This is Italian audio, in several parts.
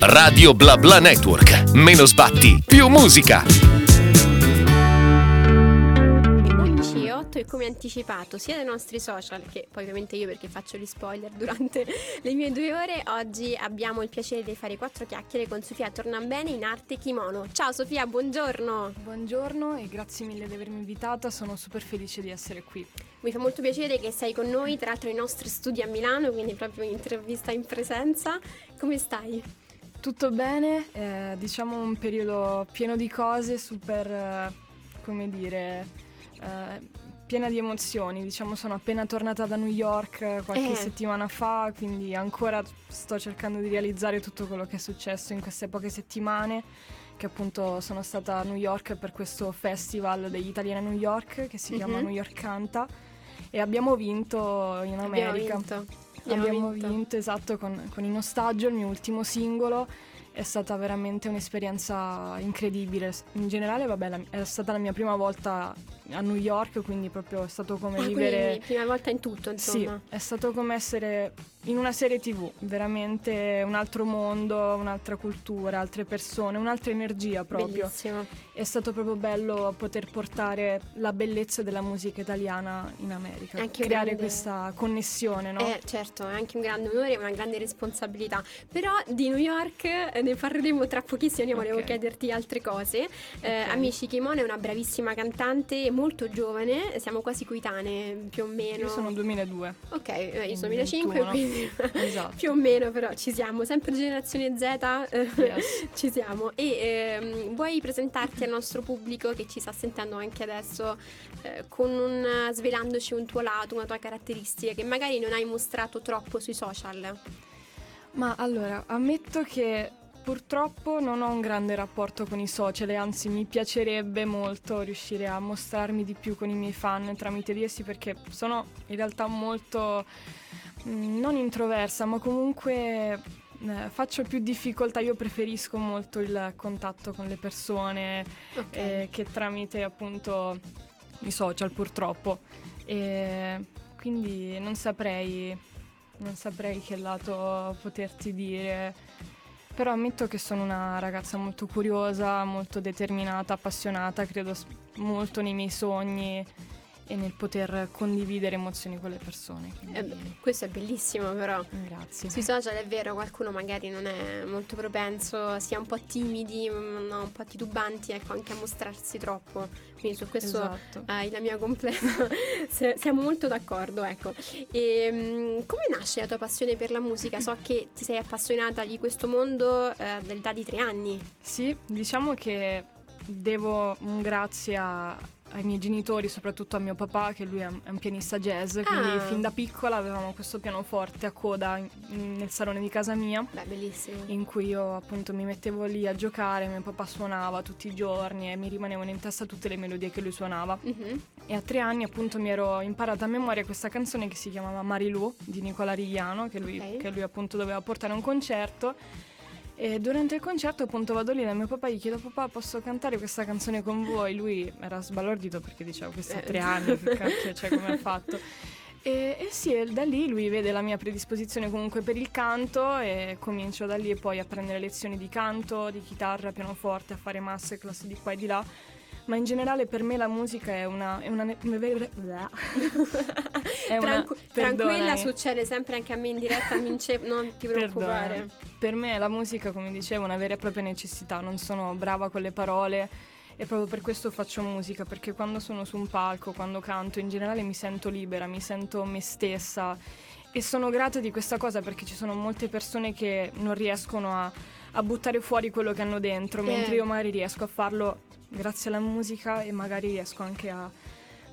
Radio Bla Bla Network. Meno sbatti, più musica. 11 e 8 e come anticipato sia dai nostri social che poi ovviamente io perché faccio gli spoiler durante le mie due ore oggi abbiamo il piacere di fare quattro chiacchiere con Sofia Tornambene in arte kimono ciao Sofia buongiorno Buongiorno e grazie mille di avermi invitata, sono super felice di essere qui. Mi fa molto piacere che sei con noi tra l'altro ai nostri studi a Milano quindi proprio intervista in presenza come stai? Tutto bene, eh, diciamo un periodo pieno di cose, super, eh, come dire, eh, piena di emozioni. Diciamo sono appena tornata da New York eh, qualche Eh. settimana fa, quindi ancora sto cercando di realizzare tutto quello che è successo in queste poche settimane. Che appunto sono stata a New York per questo festival degli italiani a New York che si chiama Mhm. New York Canta e abbiamo vinto in America. abbiamo vinto Abbiamo, vinto. esatto con, con In Ostaggio, il mio ultimo singolo. È stata veramente un'esperienza incredibile. In generale, vabbè, la- è stata la mia prima volta a New York, quindi proprio è stato come Ah, vivere. quindi prima volta in tutto Sì, insomma è stato come essere in una serie TV, veramente un altro mondo, un'altra cultura, altre persone, un'altra energia proprio. bellissimo È stato proprio bello poter portare la bellezza della musica italiana in America, Anche creare grande- questa connessione, no? Eh, certo, è anche un grande onore e una grande responsabilità. Però di New York eh, ne parleremo tra pochissimo. Io volevo Ok. chiederti altre cose. Eh, Ok. Amici Kimono è una bravissima cantante, molto giovane, siamo quasi coetanee più o meno. Io sono 2002. Ok, eh, io sono Quindi 2005, 21. quindi Esatto. più o meno però ci siamo, sempre generazione Z, eh, Yes. ci siamo. E ehm, vuoi presentarti al nostro pubblico che ci sta sentendo anche adesso eh, con un, svelandoci un tuo lato, una tua caratteristica che magari non hai mostrato troppo sui social? Ma allora, ammetto che purtroppo non ho un grande rapporto con i social e anzi mi piacerebbe molto riuscire a mostrarmi di più con i miei fan tramite di essi perché sono in realtà molto mm, non introversa, ma comunque eh, faccio più difficoltà, io preferisco molto il contatto con le persone Ok. eh, che tramite appunto i social purtroppo. E quindi non saprei, non saprei che lato poterti dire. Però ammetto che sono una ragazza molto curiosa, molto determinata, appassionata, credo molto nei miei sogni e nel poter condividere emozioni con le persone. quindi- Eh questo è bellissimo però. Grazie. Sui social è vero, qualcuno magari non è molto propenso, sia un po' timidi, mm, no, un po' titubanti, ecco, anche a mostrarsi troppo. Quindi su questo Esatto. hai la mia completa. Siamo molto d'accordo, ecco. E, mm, come nasce la tua passione per la musica? So che ti sei appassionata di questo mondo eh, dall'età di tre anni. Sì, diciamo che devo un grazie a- ai miei genitori, soprattutto a mio papà, che lui è un, pianista jazz, quindi Ah. fin da piccola avevamo questo pianoforte a coda in- nel salone di casa mia. Beh, bellissimo. In cui io appunto mi mettevo lì a giocare, mio papà suonava tutti i giorni e mi rimanevano in testa tutte le melodie che lui suonava. Mhm. E a tre anni appunto mi ero imparata a memoria questa canzone che si chiamava Marilu di Nicola Rigliano, che lui, Ok. che lui appunto doveva portare a un concerto. E durante il concerto appunto vado lì da mio papà e gli chiedo papà posso cantare questa canzone con voi? Lui era sbalordito perché diceva questi Eh. tre anni, che cacchio, cioè come ha fatto? E, e sì, da lì lui vede la mia predisposizione comunque per il canto e comincio da lì poi a prendere lezioni di canto, di chitarra, pianoforte, a fare masterclass di qua e di là. Ma in generale per me la musica è una... È una, è una Tranqu- tranquilla, perdonami. succede sempre anche a me in diretta, non ti preoccupare. Perdonami. Per me la musica, come dicevo, è una vera e propria necessità. Non sono brava con le parole e proprio per questo faccio musica, perché quando sono su un palco, quando canto, in generale mi sento libera, mi sento me stessa e sono grata di questa cosa perché ci sono molte persone che non riescono a, a buttare fuori quello che hanno dentro, Eh. mentre io magari riesco a farlo grazie alla musica e magari riesco anche a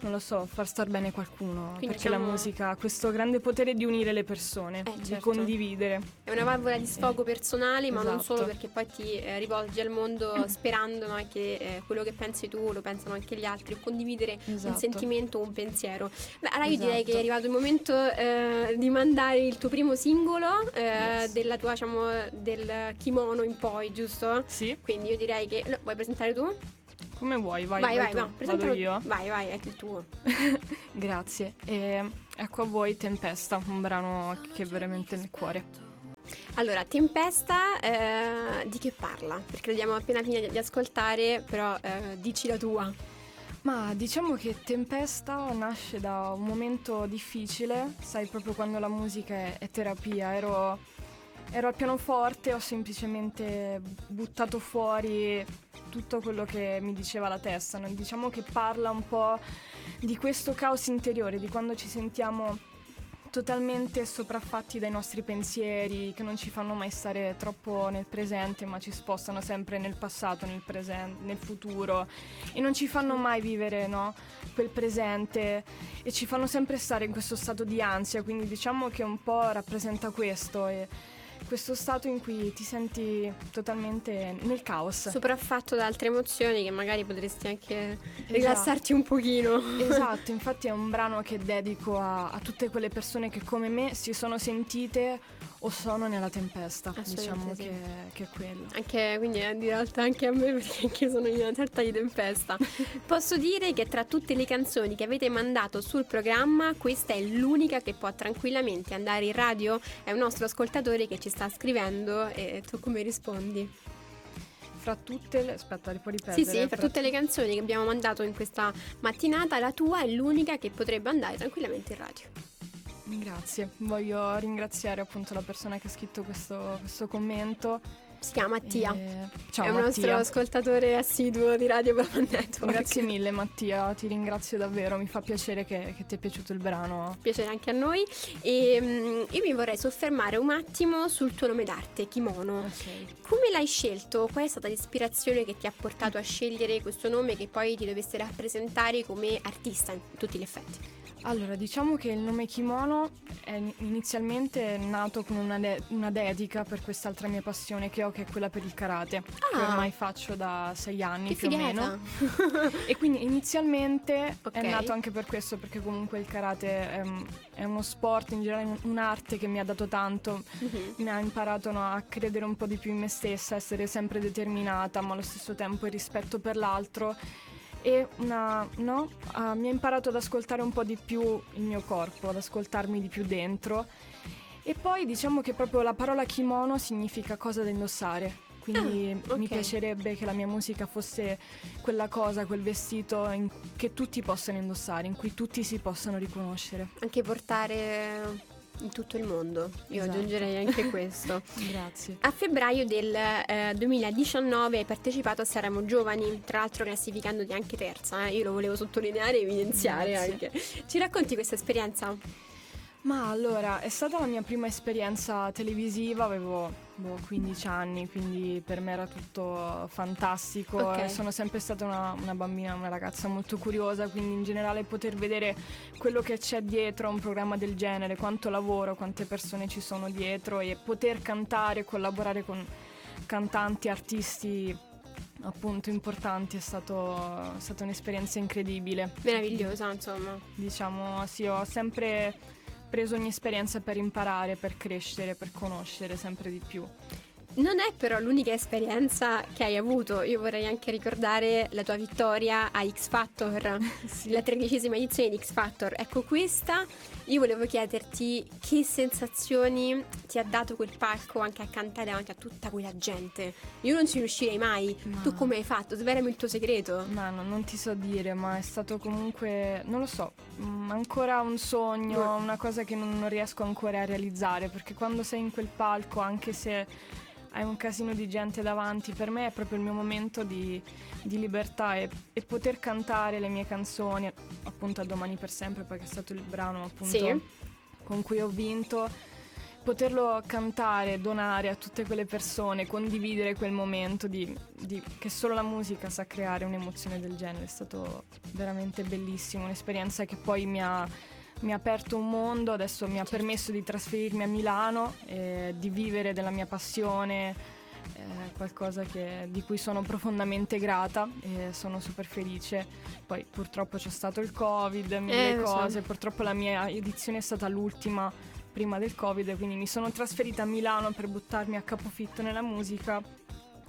non lo so, far star bene qualcuno, Quindi perché la diciamo- musica ha questo grande potere di unire le persone, Eh, di certo. condividere. È una valvola di sfogo personale, ma non Esatto. solo perché poi ti eh, rivolgi al mondo sperando no, che eh, quello che pensi tu lo pensano anche gli altri, o condividere un Esatto. sentimento o un pensiero. Beh, allora io direi che è Esatto. arrivato il momento eh, di mandare il tuo primo singolo eh, Yes. della tua, diciamo, del kimono in poi, giusto? Sì, Quindi io direi che no, vuoi presentare tu? Come vuoi, vai, vai, vai, vai, no, presentalo- io. Vai, vai, è il tuo. Grazie. E ecco a voi Tempesta, un brano che è veramente nel cuore. Allora, Tempesta eh, di che parla? Perché l'abbiamo appena finito di ascoltare, però eh, dici la tua. Ma diciamo che Tempesta nasce da un momento difficile, sai, proprio quando la musica è, è terapia. Ero, ero al pianoforte, ho semplicemente buttato fuori tutto quello che mi diceva la testa. Diciamo che parla un po' di questo caos interiore, di quando ci sentiamo totalmente sopraffatti dai nostri pensieri che non ci fanno mai stare troppo nel presente ma ci spostano sempre nel passato, nel, presente, nel futuro e non ci fanno mai vivere no, quel presente e ci fanno sempre stare in questo stato di ansia quindi diciamo che un po' rappresenta questo e questo stato in cui ti senti totalmente nel caos. Sopraffatto da altre emozioni che magari potresti anche esatto. rilassarti un pochino. Esatto, infatti è un brano che dedico a, a tutte quelle persone che come me si sono sentite o sono nella tempesta, diciamo sì. che, che, è quello. Anche, quindi eh, in realtà anche a me perché anche sono in una certa di tempesta. Posso dire che tra tutte le canzoni che avete mandato sul programma, questa è l'unica che può tranquillamente andare in radio. È un nostro ascoltatore che ci sta scrivendo e tu come rispondi? Fra tutte le... aspetta, puoi ripetere. Sì, sì, fra, fra tutte le canzoni che abbiamo mandato in questa mattinata, la tua è l'unica che potrebbe andare tranquillamente in radio. Grazie, voglio ringraziare appunto la persona che ha scritto questo, questo commento. Si chiama Mattia. E... Ciao, È un nostro ascoltatore assiduo di Radio Brava Network. Grazie mille Mattia, ti ringrazio davvero, mi fa piacere che, che ti è piaciuto il brano. Piacere anche a noi. E um, io mi vorrei soffermare un attimo sul tuo nome d'arte, Kimono. Okay. Come l'hai scelto? Qual è stata l'ispirazione che ti ha portato a scegliere questo nome che poi ti dovesse rappresentare come artista in tutti gli effetti? Allora, diciamo che il nome Kimono è inizialmente nato come una, de- una, dedica per quest'altra mia passione che ho, che è quella per il karate, ah, che ormai faccio da sei anni più figata. o meno. e quindi inizialmente okay. è nato anche per questo, perché comunque il karate è, è, uno sport, in generale un'arte che mi ha dato tanto, uh-huh. mi ha imparato no, a credere un po' di più in me stessa, essere sempre determinata, ma allo stesso tempo il rispetto per l'altro e una, no, uh, mi ha imparato ad ascoltare un po' di più il mio corpo, ad ascoltarmi di più dentro. E poi diciamo che proprio la parola kimono significa cosa da indossare. Quindi ah, okay. mi piacerebbe che la mia musica fosse quella cosa, quel vestito in, che tutti possano indossare, in cui tutti si possano riconoscere. Anche portare in tutto il mondo. Io esatto. aggiungerei anche questo. Grazie. A febbraio del eh, 2019 hai partecipato a Saremo Giovani, tra l'altro classificandoti anche terza. Eh? Io lo volevo sottolineare e evidenziare Grazie. anche. Ci racconti questa esperienza? Ma allora, è stata la mia prima esperienza televisiva, avevo boh, 15 anni, quindi per me era tutto fantastico. Okay. Sono sempre stata una, una, bambina, una ragazza molto curiosa, quindi in generale poter vedere quello che c'è dietro a un programma del genere, quanto lavoro, quante persone ci sono dietro e poter cantare, collaborare con cantanti, artisti appunto importanti è, stato, è stata un'esperienza incredibile. Meravigliosa, insomma. Diciamo, sì, ho sempre preso ogni esperienza per imparare, per crescere, per conoscere sempre di più. Non è però l'unica esperienza che hai avuto, io vorrei anche ricordare la tua vittoria a X Factor, sì. la tredicesima edizione di X Factor. Ecco questa, io volevo chiederti che sensazioni ti ha dato quel palco anche a cantare davanti a tutta quella gente. Io non ci riuscirei mai, no. tu come hai fatto? Svelami il tuo segreto. Ma no, non ti so dire, ma è stato comunque, non lo so, mm, ancora un sogno, no. una cosa che non riesco ancora a realizzare, perché quando sei in quel palco, anche se hai un casino di gente davanti, per me è proprio il mio momento di, di libertà e, e, poter cantare le mie canzoni, appunto a Domani per sempre, perché è stato il brano appunto sì. con cui ho vinto, poterlo cantare, donare a tutte quelle persone, condividere quel momento di, di, che solo la musica sa creare un'emozione del genere, è stato veramente bellissimo, un'esperienza che poi mi ha mi ha aperto un mondo, adesso mi ha permesso di trasferirmi a Milano, eh, di vivere della mia passione, eh, qualcosa che, di cui sono profondamente grata e sono super felice. Poi purtroppo c'è stato il Covid, mille eh, cose, so. purtroppo la mia edizione è stata l'ultima prima del Covid, quindi mi sono trasferita a Milano per buttarmi a capofitto nella musica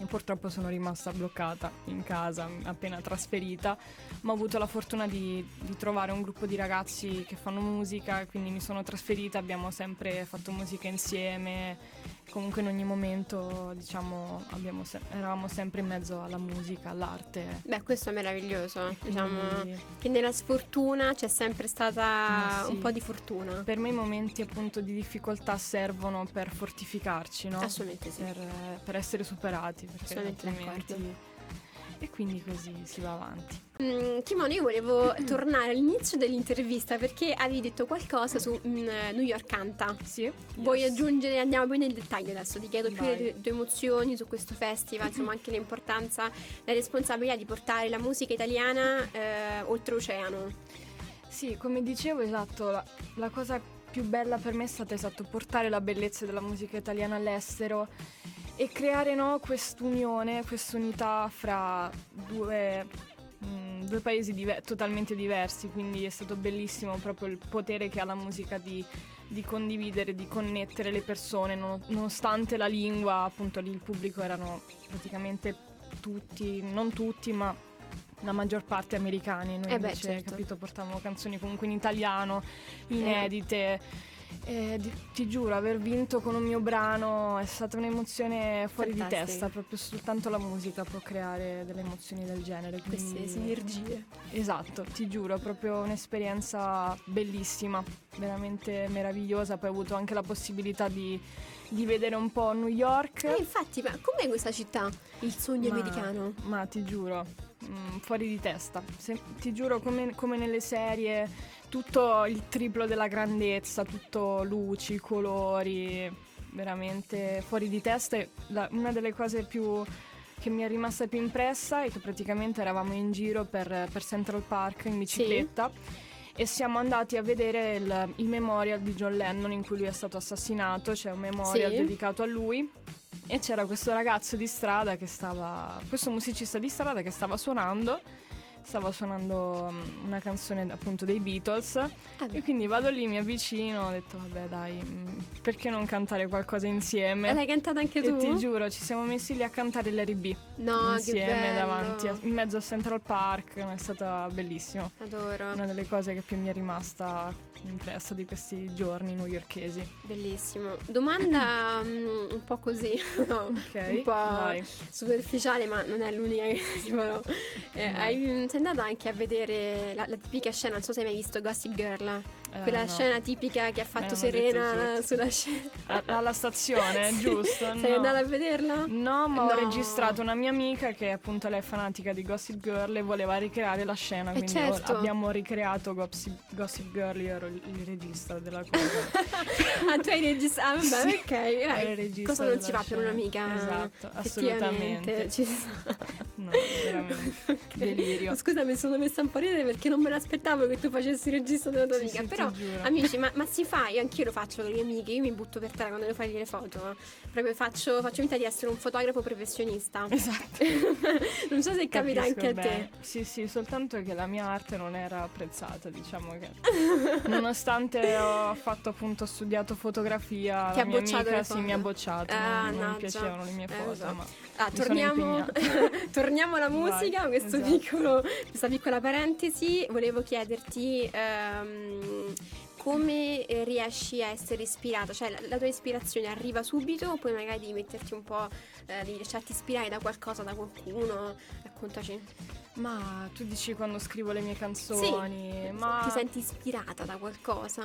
e purtroppo sono rimasta bloccata in casa appena trasferita, ma ho avuto la fortuna di, di, trovare un gruppo di ragazzi che fanno musica, quindi mi sono trasferita, abbiamo sempre fatto musica insieme comunque in ogni momento diciamo abbiamo se- eravamo sempre in mezzo alla musica, all'arte. Beh, questo è meraviglioso. Diciamo Quindi, che nella sfortuna c'è sempre stata Ma sì. un po' di fortuna. per me i momenti appunto di difficoltà servono per fortificarci, no? Assolutamente sì. per, per essere superati, perché Assolutamente altrimenti... d'accordo. E quindi così si va avanti. Mm, Kimone, io volevo tornare all'inizio dell'intervista perché avevi detto qualcosa su mm, New York Canta. Sì? Vuoi Yes. aggiungere, andiamo più nel dettaglio adesso, ti chiedo più Vai. le tue, tue emozioni su questo festival, insomma anche l'importanza, la responsabilità di portare la musica italiana eh, oltreoceano. Sì, come dicevo, esatto, la, la cosa più bella per me è stata esatto portare la bellezza della musica italiana all'estero e creare no, quest'unione, quest'unità fra due, mm, due paesi dive- totalmente diversi, quindi è stato bellissimo proprio il potere che ha la musica di, di condividere, di connettere le persone, non- nonostante la lingua, appunto lì il pubblico erano praticamente tutti, non tutti, ma la maggior parte americani. Noi Eh beh, invece, certo. capito, portavamo canzoni comunque in italiano, inedite. E di- ti giuro, aver vinto con un mio brano è stata un'emozione fuori di Fantastica. testa, proprio soltanto la musica può creare delle emozioni del genere. Queste quindi- sinergie. Esatto, ti giuro, proprio un'esperienza bellissima, veramente meravigliosa. Poi ho avuto anche la possibilità di, di vedere un po' New York. Eh, infatti, ma com'è questa città? Il sogno Ma- americano? Ma ti giuro, mm, fuori di testa. Se- ti giuro, come, come nelle serie, tutto il triplo della grandezza, tutto luci, colori, veramente fuori di testa. E la- una delle cose più che mi è rimasta più impressa è che praticamente eravamo in giro per, per Central Park in bicicletta. E siamo andati a vedere il, il memorial di John Lennon in cui lui è stato assassinato, c'è un memorial Sì. dedicato a lui. E c'era questo ragazzo di strada che stava, questo musicista di strada che stava suonando, stava suonando mm, una canzone appunto dei Beatles. Ah, E quindi vado lì, mi avvicino, ho detto vabbè dai, mm, perché non cantare qualcosa insieme? E l'hai cantata anche E tu? ti giuro, ci siamo messi lì a cantare l'R&B no, che insieme davanti, a- in mezzo a Central Park, è stata bellissimo. Adoro. Una delle cose che più mi è rimasta impressa di questi giorni newyorkesi. Bellissimo. Domanda mm, un po' così, no, Ok, un po' vai. superficiale, ma non è l'unica che ti farò. Eh, Vai. hai- andata anche a vedere la, la tipica scena, non so se hai mai visto Gossip Girl, quella no. scena tipica che ha fatto detto Serena sulla scena. A- Alla stazione, giusto? Sei No. andata a vederla? No, ma ho No. registrato una mia amica che appunto lei è fanatica di Gossip Girl e voleva ricreare la scena, Eh, quindi certo. ho- abbiamo ricreato Gossip, Gossip Girl, io ero il, regista della cosa. ah, tu hai registrato? Ah, Sì. ok. Eh, cosa non si fa per un'amica? Esatto, assolutamente. ci sta. No, veramente. Delirio. Scusa, mi sono messa un po' a ridere perché non me l'aspettavo che tu facessi il regista della tua Sì, amica. sì, Però, amici, ma, ma si fa? Io anch'io lo faccio con le mie amiche. Io mi butto per terra quando devo fare le foto. Proprio faccio, faccio finta di essere un fotografo professionista. Esatto. non so se capita Capisco anche a te. Sì, sì, soltanto che la mia arte non era apprezzata, diciamo che nonostante ho fatto appunto ho studiato fotografia, Ti la ha mia bocciato amica sì, mi ha bocciato, Ah, non, non mi piacevano le mie Eh, foto, so. ma Ah, torniamo, torniamo alla Vai, musica, questo esatto. piccolo- questa piccola parentesi. Volevo chiederti ehm, come eh, riesci a essere ispirata, cioè la, la tua ispirazione arriva subito o poi magari metterti un po', eh, devi lasciarti ispirare da qualcosa, da qualcuno? Raccontaci. Ma tu dici quando scrivo le mie canzoni, ma Ti senti ispirata da qualcosa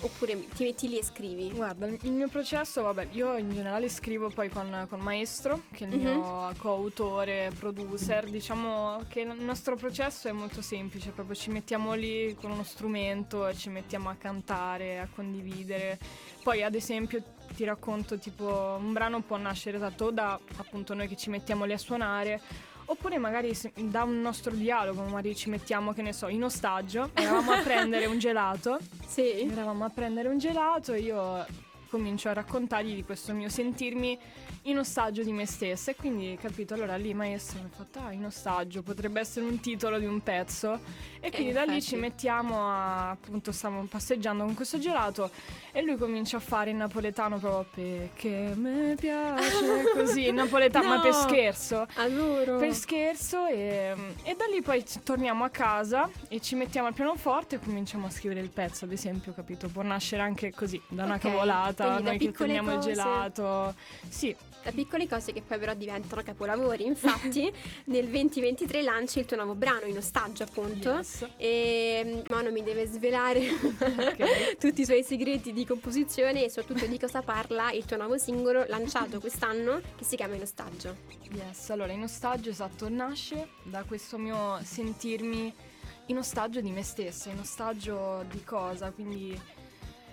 oppure ti metti lì e scrivi? Guarda, il mio processo, vabbè, io in generale scrivo poi con, con Maestro, che è il Mhm. mio coautore, producer. Diciamo che il nostro processo è molto semplice, proprio ci mettiamo lì con uno strumento e ci mettiamo a cantare, a condividere. Poi, ad esempio, ti racconto tipo un brano può nascere esatto o da appunto noi che ci mettiamo lì a suonare. Oppure magari da un nostro dialogo, magari ci mettiamo, che ne so, in ostaggio, eravamo a prendere un gelato Sì. Eravamo a prendere un gelato e io comincio a raccontargli di questo mio sentirmi in ostaggio di me stessa e quindi capito allora lì il maestro mi ha fatto ah in ostaggio potrebbe essere un titolo di un pezzo e quindi da lì infatti. ci mettiamo a appunto stavamo passeggiando con questo gelato e lui comincia a fare in napoletano proprio perché me piace così in napoletano ma per No. scherzo Adoro. per scherzo e, e da lì poi torniamo a casa e ci mettiamo al pianoforte e cominciamo a scrivere il pezzo, ad esempio, capito? Può nascere anche così, da una Ok, cavolata. Quindi da noi che cose- il gelato. Sì, Da piccole cose che poi però diventano capolavori. Infatti, nel 2023 lanci il tuo nuovo brano in ostaggio, appunto. yes. E mm, Mono mi deve svelare Ok. tutti i suoi segreti di composizione e soprattutto di cosa parla il tuo nuovo singolo lanciato quest'anno che si chiama In ostaggio. Yes, allora in ostaggio esatto nasce da questo mio sentirmi in ostaggio di me stessa, in ostaggio di cosa, quindi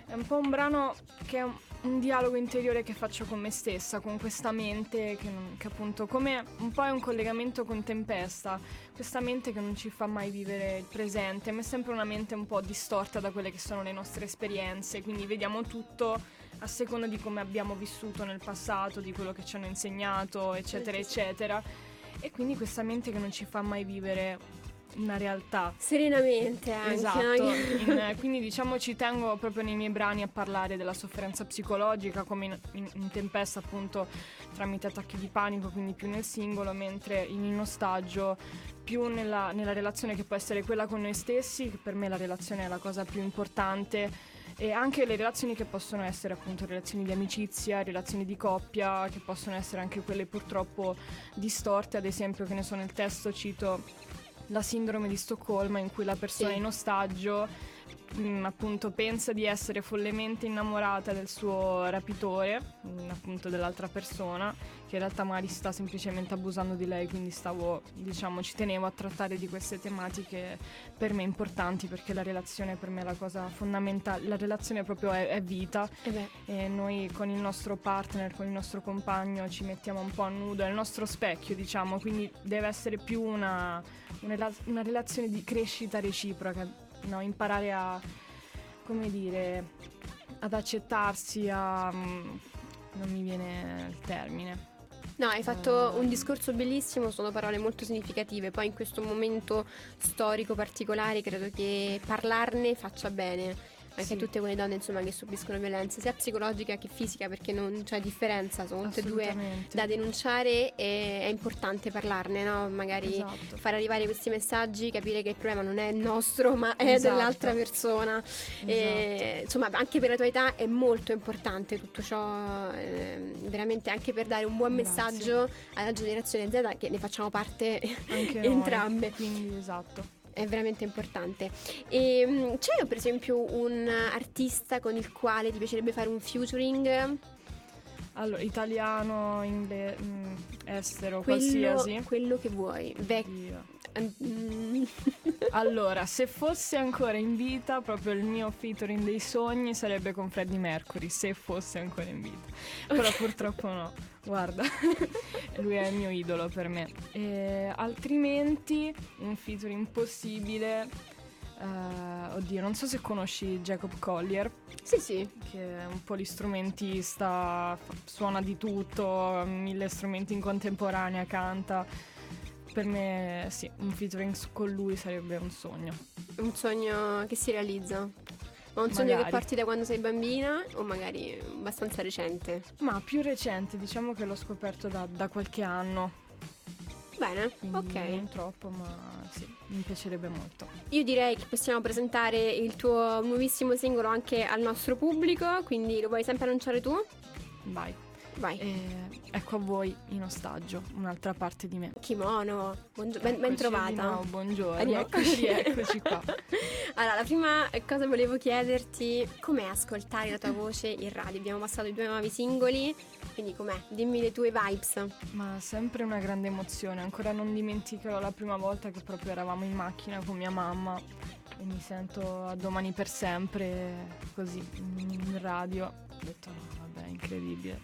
è un po' un brano che è un, un dialogo interiore che faccio con me stessa, con questa mente che, non- che appunto come un po' è un collegamento con Tempesta, questa mente che non ci fa mai vivere il presente, ma è sempre una mente un po' distorta da quelle che sono le nostre esperienze, quindi vediamo tutto a seconda di come abbiamo vissuto nel passato, di quello che ci hanno insegnato, eccetera, eccetera. E quindi questa mente che non ci fa mai vivere una realtà. Serenamente anche. Esatto, in- quindi diciamo ci tengo proprio nei miei brani a parlare della sofferenza psicologica come in, in- in Tempesta appunto tramite attacchi di panico, quindi più nel singolo, mentre in In ostaggio più nella, nella relazione che può essere quella con noi stessi, che per me la relazione è la cosa più importante e anche le relazioni che possono essere appunto relazioni di amicizia, relazioni di coppia, che possono essere anche quelle purtroppo distorte, ad esempio che ne so nel testo cito la sindrome di Stoccolma in cui la persona Sì. in ostaggio mm, appunto pensa di essere follemente innamorata del suo rapitore, mm, appunto dell'altra persona, che in realtà magari sta semplicemente abusando di lei, quindi stavo, diciamo, ci tenevo a trattare di queste tematiche per me importanti perché la relazione per me è la cosa fondamentale, la relazione proprio è, è vita. Eh beh, e noi con il nostro partner, con il nostro compagno ci mettiamo un po' a nudo, è il nostro specchio diciamo, quindi deve essere più una, una, una relazione di crescita reciproca, no? imparare a, come dire, ad accettarsi, a... mm, non mi viene il termine. No, hai fatto Eh. un discorso bellissimo, sono parole molto significative. Poi in questo momento storico particolare credo che parlarne faccia bene. Anche Sì. a tutte quelle donne insomma, che subiscono violenza, sia psicologica che fisica, perché non c'è differenza, sono tutte e due da denunciare e è importante parlarne, no? Magari Esatto. far arrivare questi messaggi, capire che il problema non è nostro, ma è Esatto. dell'altra persona. E, Esatto. insomma, anche per la tua età è molto importante tutto ciò, ehm, veramente anche per dare un buon Grazie. messaggio alla generazione Z che ne facciamo parte entrambe. Quindi esatto. È veramente importante. E, mm, c'è per esempio un artista con il quale ti piacerebbe fare un featuring? Allora, italiano, inglese, estero, Quello, qualsiasi. quello che vuoi. Vec- Oddio. Mm, Allora, se fosse ancora in vita, proprio il mio featuring dei sogni sarebbe con Freddie Mercury, se fosse ancora in vita. Però purtroppo no. Guarda, lui è il mio idolo per me. E altrimenti, un featuring possibile. eh, oddio, non so se conosci Jacob Collier, sì, sì. che è un polistrumentista, fa- suona di tutto, mille strumenti in contemporanea, canta. Per me, sì, un featuring con lui sarebbe un sogno. Un sogno che si realizza. Ma un sogno che Magari. porti da quando sei bambina o magari abbastanza recente? Ma più recente, diciamo che l'ho scoperto da, da qualche anno. Bene, Quindi ok. non troppo, ma sì, mi piacerebbe molto. Io direi che possiamo presentare il tuo nuovissimo singolo anche al nostro pubblico, quindi lo vuoi sempre annunciare tu? Vai. Vai. E ecco a voi in ostaggio, un'altra parte di me. Kimono, buongio- ben, ben Eccoci trovata. nuovo, buongiorno. Rieccoci. Rieccoci qua. Allora, la prima cosa volevo chiederti, com'è ascoltare la tua voce in radio? Abbiamo passato i due nuovi singoli, quindi com'è? Dimmi le tue vibes. Ma sempre una grande emozione, ancora non dimenticherò la prima volta che proprio eravamo in macchina con mia mamma e mi sento a domani per sempre così in radio. Ho detto no, vabbè, incredibile.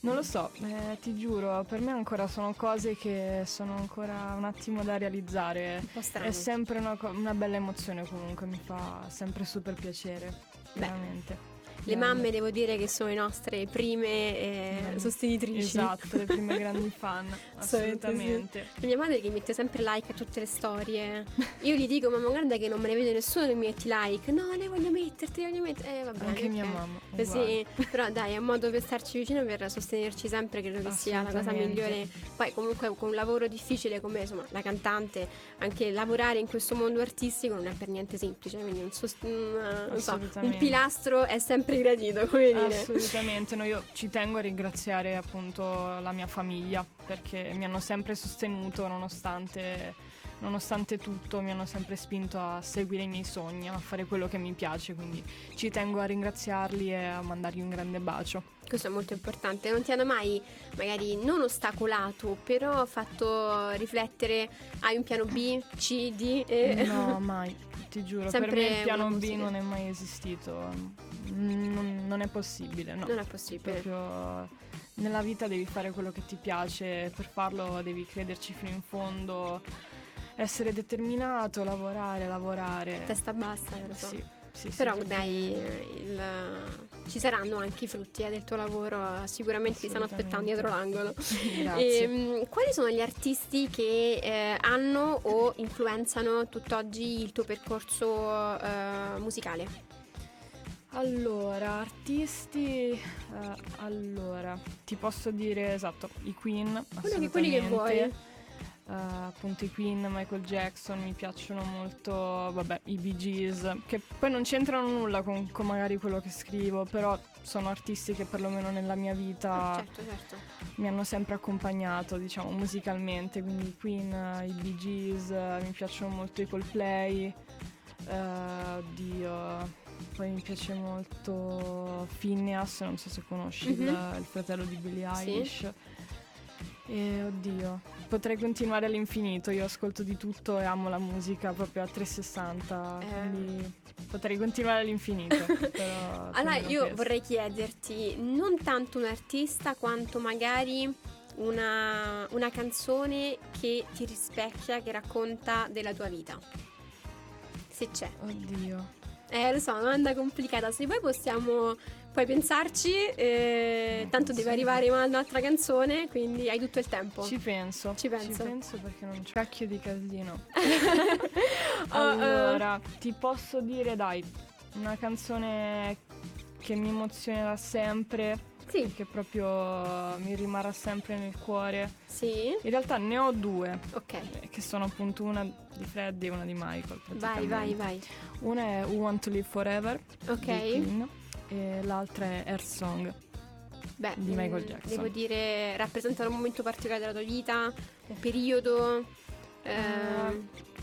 Non lo so, eh, ti giuro, per me ancora sono cose che sono ancora un attimo da realizzare. Un po' strano. È sempre una, co- una bella emozione comunque, mi fa sempre super piacere, Beh, veramente. Le mamme devo dire che sono le nostre prime eh, sostenitrici. Esatto, le prime grandi fan, Assolutamente. E Mia madre che mette sempre like a tutte le storie. Io gli dico, mamma guarda che non me ne vede nessuno che mi metti like. No, le voglio metterti, le voglio mettere. Eh, va bene. Anche mia ok. mamma. Uguale. Sì, però dai, è un modo per starci vicino, per sostenerci sempre, credo che sia la cosa migliore. Poi comunque con un lavoro difficile come insomma la cantante, anche lavorare in questo mondo artistico non è per niente semplice, quindi un, sost- un, eh, so, un pilastro è sempre sempre gradito, come dire. Assolutamente, no, io ci tengo a ringraziare appunto la mia famiglia perché mi hanno sempre sostenuto nonostante, nonostante tutto, mi hanno sempre spinto a seguire i miei sogni, a fare quello che mi piace, quindi ci tengo a ringraziarli e a mandargli un grande bacio. Questo è molto importante. Non ti hanno mai, magari non ostacolato, però fatto riflettere. Hai un piano B, C, D? E... No, mai, ti giuro. Sempre per me il piano B non è mai esistito. Non, non è possibile, no. Non è possibile. Proprio nella vita devi fare quello che ti piace, per farlo devi crederci fino in fondo, essere determinato, lavorare, lavorare. Testa bassa, lo so. Sì, sì, sì. Però dai, il- ci saranno anche i frutti eh, del tuo lavoro, sicuramente ti stanno aspettando dietro l'angolo. Grazie. Ehm, quali sono gli artisti che eh, hanno o influenzano tutt'oggi il tuo percorso eh, musicale? Allora, artisti, eh, allora, ti posso dire esatto, i Queen, Quello che- quelli che vuoi. Eh, appunto i Queen, Michael Jackson, mi piacciono molto, vabbè, i Bee Gees, che poi non c'entrano nulla con, con magari quello che scrivo, però sono artisti che perlomeno nella mia vita certo, certo. mi hanno sempre accompagnato, diciamo, musicalmente, quindi i Queen, i Bee Gees, mi piacciono molto i Coldplay, eh, oddio, poi mi piace molto Phineas, non so se conosci il- Mhm. il, fratello di Billie Sì. Eilish. E oddio, potrei continuare all'infinito, io ascolto di tutto e amo la musica proprio a 360, Eh. quindi potrei continuare all'infinito. però Allora, tengo io questo. vorrei chiederti non tanto un artista quanto magari una, una canzone che ti rispecchia, che racconta della tua vita. Se c'è. Oddio. Eh, lo so, una domanda complicata. Se poi possiamo poi pensarci, eh, tanto deve arrivare un'altra canzone, quindi hai tutto il tempo. Ci penso. Ci penso. perché non c'è cacchio di casino. Oh, oh. allora, ti posso dire, dai, una canzone che mi emozionerà sempre, Sì, che proprio mi rimarrà sempre nel cuore. sì, In realtà ne ho due, ok. eh, che sono appunto una di Freddy e una di Michael. Vai, vai, vai. Una è Who Want to Live Forever Ok. di Queen, e l'altra è Earth Song. Beh, di Michael Jackson. Devo dire, rappresentano un momento particolare della tua vita, un periodo.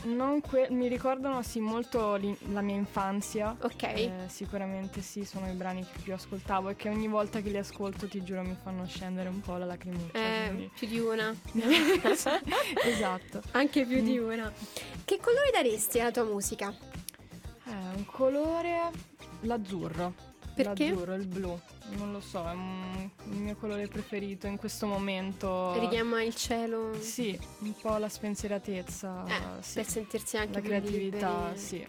Non que- mi ricordano sì molto l'in- la mia infanzia. ok. Eh, sicuramente sì, sono i brani che più ascoltavo e che ogni volta che li ascolto ti giuro mi fanno scendere un po' la lacrimuccia. Eh, quindi- più di una. esatto. Anche più di Mm. una. Che colore daresti alla tua musica? Eh, un colore l'azzurro. Perché? L'azzurro, il blu. Non lo so, è un- il mio colore preferito in questo momento. Richiama il cielo Sì, un po' la spensieratezza, Eh, sì. per sentirsi anche la più creatività, liberi sì,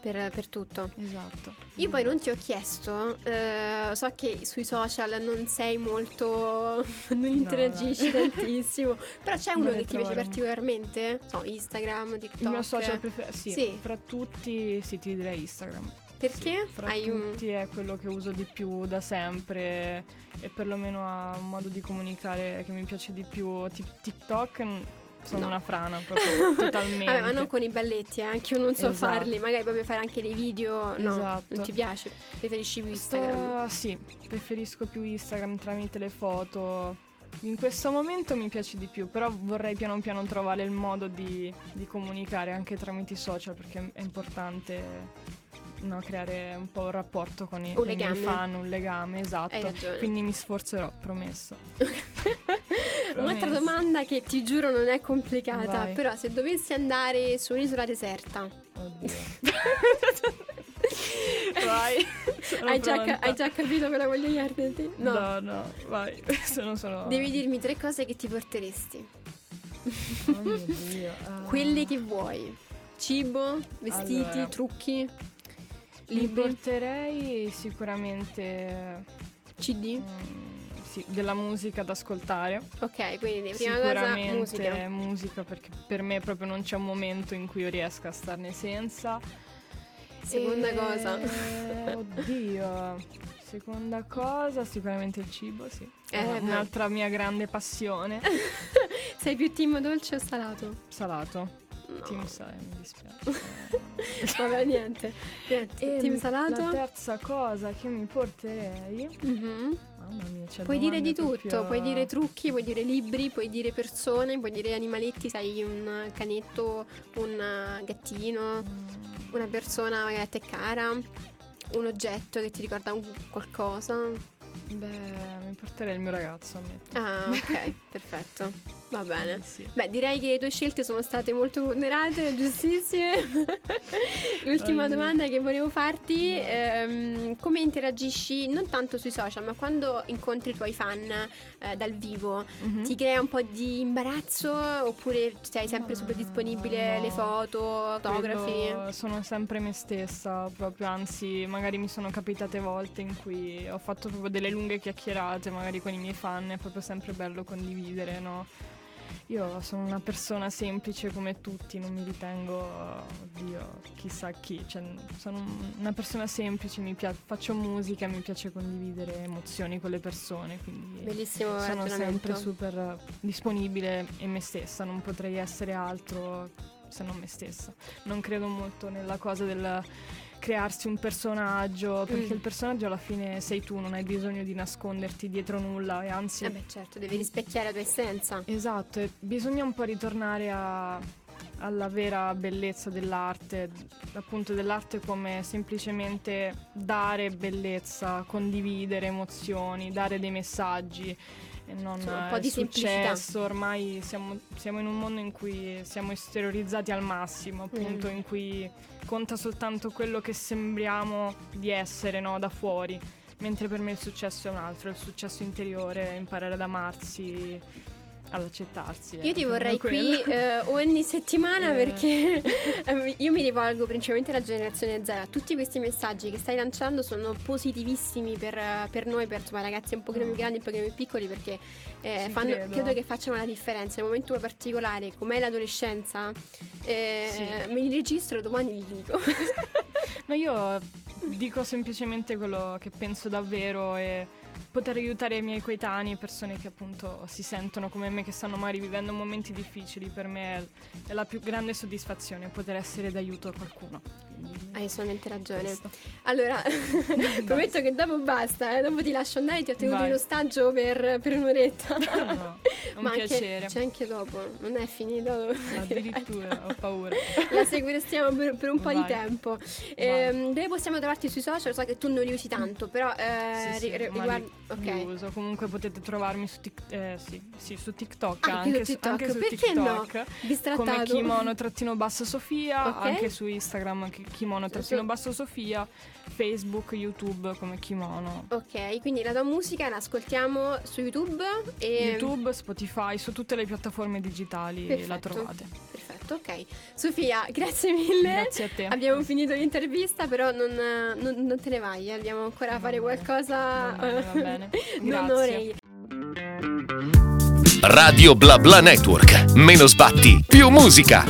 per, per tutto. esatto. Io poi non ti ho chiesto, eh, so che sui social non sei molto, non interagisci dai. tantissimo, però c'è uno che ti piace particolarmente? So, Instagram, TikTok. Il mio social preferito, sì, Sì. fra tutti sì, ti direi Instagram. Perché? Sì, fra Hai un... tutti è quello che uso di più da sempre e perlomeno ha un modo di comunicare che mi piace di più. Ti- TikTok mm, sono No. una frana proprio totalmente. Vabbè, ma non con i balletti, eh, anche io non so Esatto. farli, magari proprio fare anche dei video, no, Esatto. non ti piace, preferisci più Instagram. Sto- sì, preferisco più Instagram tramite le foto. In questo momento mi piace di più, però vorrei piano piano trovare il modo di, di comunicare anche tramite i social perché è importante no, creare un po' un rapporto con i, con i fan, un legame, esatto. Quindi mi sforzerò, promesso. Un'altra domanda che ti giuro non è complicata, Vai. però se dovessi andare su un'isola deserta, vai. Sono hai già, ca- hai già capito cosa voglio chiederti? No. No, no, vai. Sono solo... Devi dirmi tre cose che ti porteresti. Oh mio Dio. ah. Quelle che vuoi. Cibo, vestiti, Allora. trucchi, Libri, porterei sicuramente CD. mm, sì, della musica da ascoltare. Ok, quindi prima cosa musica. musica, perché per me proprio non c'è un momento in cui io riesca a starne senza. Seconda E- cosa. Oddio. Seconda cosa, sicuramente il cibo, sì. Eh, beh. Un'altra mia grande passione. Sei più team dolce o salato? Salato. No. Team Sai, mi dispiace. Vabbè, niente. niente. Team Salato? La terza cosa che mi porterei... Mm-hmm. Mamma mia, c'è Puoi dire di tutto, proprio... puoi dire trucchi, puoi dire libri, puoi dire persone, puoi dire animaletti, sai, un canetto, un gattino, mm. una persona magari a te cara, un oggetto che ti ricorda un qualcosa. Beh, mi porterei il mio ragazzo a me. Ah, ok, perfetto. Va bene. Sì. Beh, direi che le tue scelte sono state molto ponderate, giustissime. L'ultima domanda che volevo farti, ehm, come interagisci non tanto sui social, ma quando incontri i tuoi fan eh, dal vivo, mm-hmm. ti crea un po' di imbarazzo oppure sei sempre super disponibile, no. le foto, autografi? Sono sempre me stessa, proprio, anzi, magari mi sono capitate volte in cui ho fatto proprio delle lunghe chiacchierate, magari con i miei fan, è proprio sempre bello condividere, no? Io sono una persona semplice come tutti, non mi ritengo, oddio, chissà chi, cioè, sono una persona semplice, pia- faccio musica, mi piace condividere emozioni con le persone, quindi Bellissimo sono sempre super disponibile e me stessa, non potrei essere altro se non me stessa. Non credo molto nella cosa del crearsi un personaggio, perché mm. il personaggio alla fine sei tu, non hai bisogno di nasconderti dietro nulla e anzi... Eh beh certo, devi rispecchiare la tua essenza. Esatto, bisogna un po' ritornare a, alla vera bellezza dell'arte, appunto dell'arte come semplicemente dare bellezza, condividere emozioni, dare dei messaggi non Insomma, un po' di successo. Semplicità. Ormai siamo, siamo, in un mondo in cui siamo esteriorizzati al massimo, appunto, mm. in cui conta soltanto quello che sembriamo di essere no, da fuori. Mentre per me il successo è un altro, il successo interiore, imparare ad amarsi, ad accettarsi. Io ti vorrei qui eh, ogni settimana eh. perché ehm, io mi rivolgo principalmente alla generazione Z. Tutti questi messaggi che stai lanciando sono positivissimi per, per noi, per insomma, ragazzi un pochino più grandi, un pochino più piccoli, perché eh, fanno, credo. credo. che facciano la differenza. Nel momento particolare, come l'adolescenza, eh, sì. me li registro domani li dico. Ma io dico semplicemente quello che penso davvero e poter aiutare i miei coetanei, persone che appunto si sentono come me, che stanno magari vivendo momenti difficili, per me è, la più grande soddisfazione poter essere d'aiuto a qualcuno. Hai assolutamente ragione. Questo. Allora, prometto che dopo basta, eh? dopo ti lascio andare, ti ho tenuto Vai. in ostaggio per, per un'oretta. No, no, un Ma piacere. Anche, c'è anche dopo, non è finito. Addirittura, ho paura. La seguiremo per, per, un po' Vai. di tempo. Eh, dove possiamo trovarti sui social? So che tu non li usi tanto, però eh, sì, sì, riguardo... Ok. uso. Comunque potete trovarmi su, tic, eh, sì, sì, su TikTok. Ah, anche, su TikTok. Anche su Perché TikTok. no? Bistrattato. Come kimono trattino basso Sofia. Okay. Anche su Instagram kimono trattino basso Sofia. Facebook, YouTube come kimono. Ok, quindi la tua musica la ascoltiamo su YouTube e... YouTube, Spotify, su tutte le piattaforme digitali Perfetto. la trovate. Perfetto, ok. Sofia, grazie mille. Grazie a te. Abbiamo finito l'intervista, però non, non, non te ne vai, eh. dobbiamo ancora va fare qualcosa. Va bene, va bene. Grazie. Radio Bla Bla Network. Meno sbatti, più musica.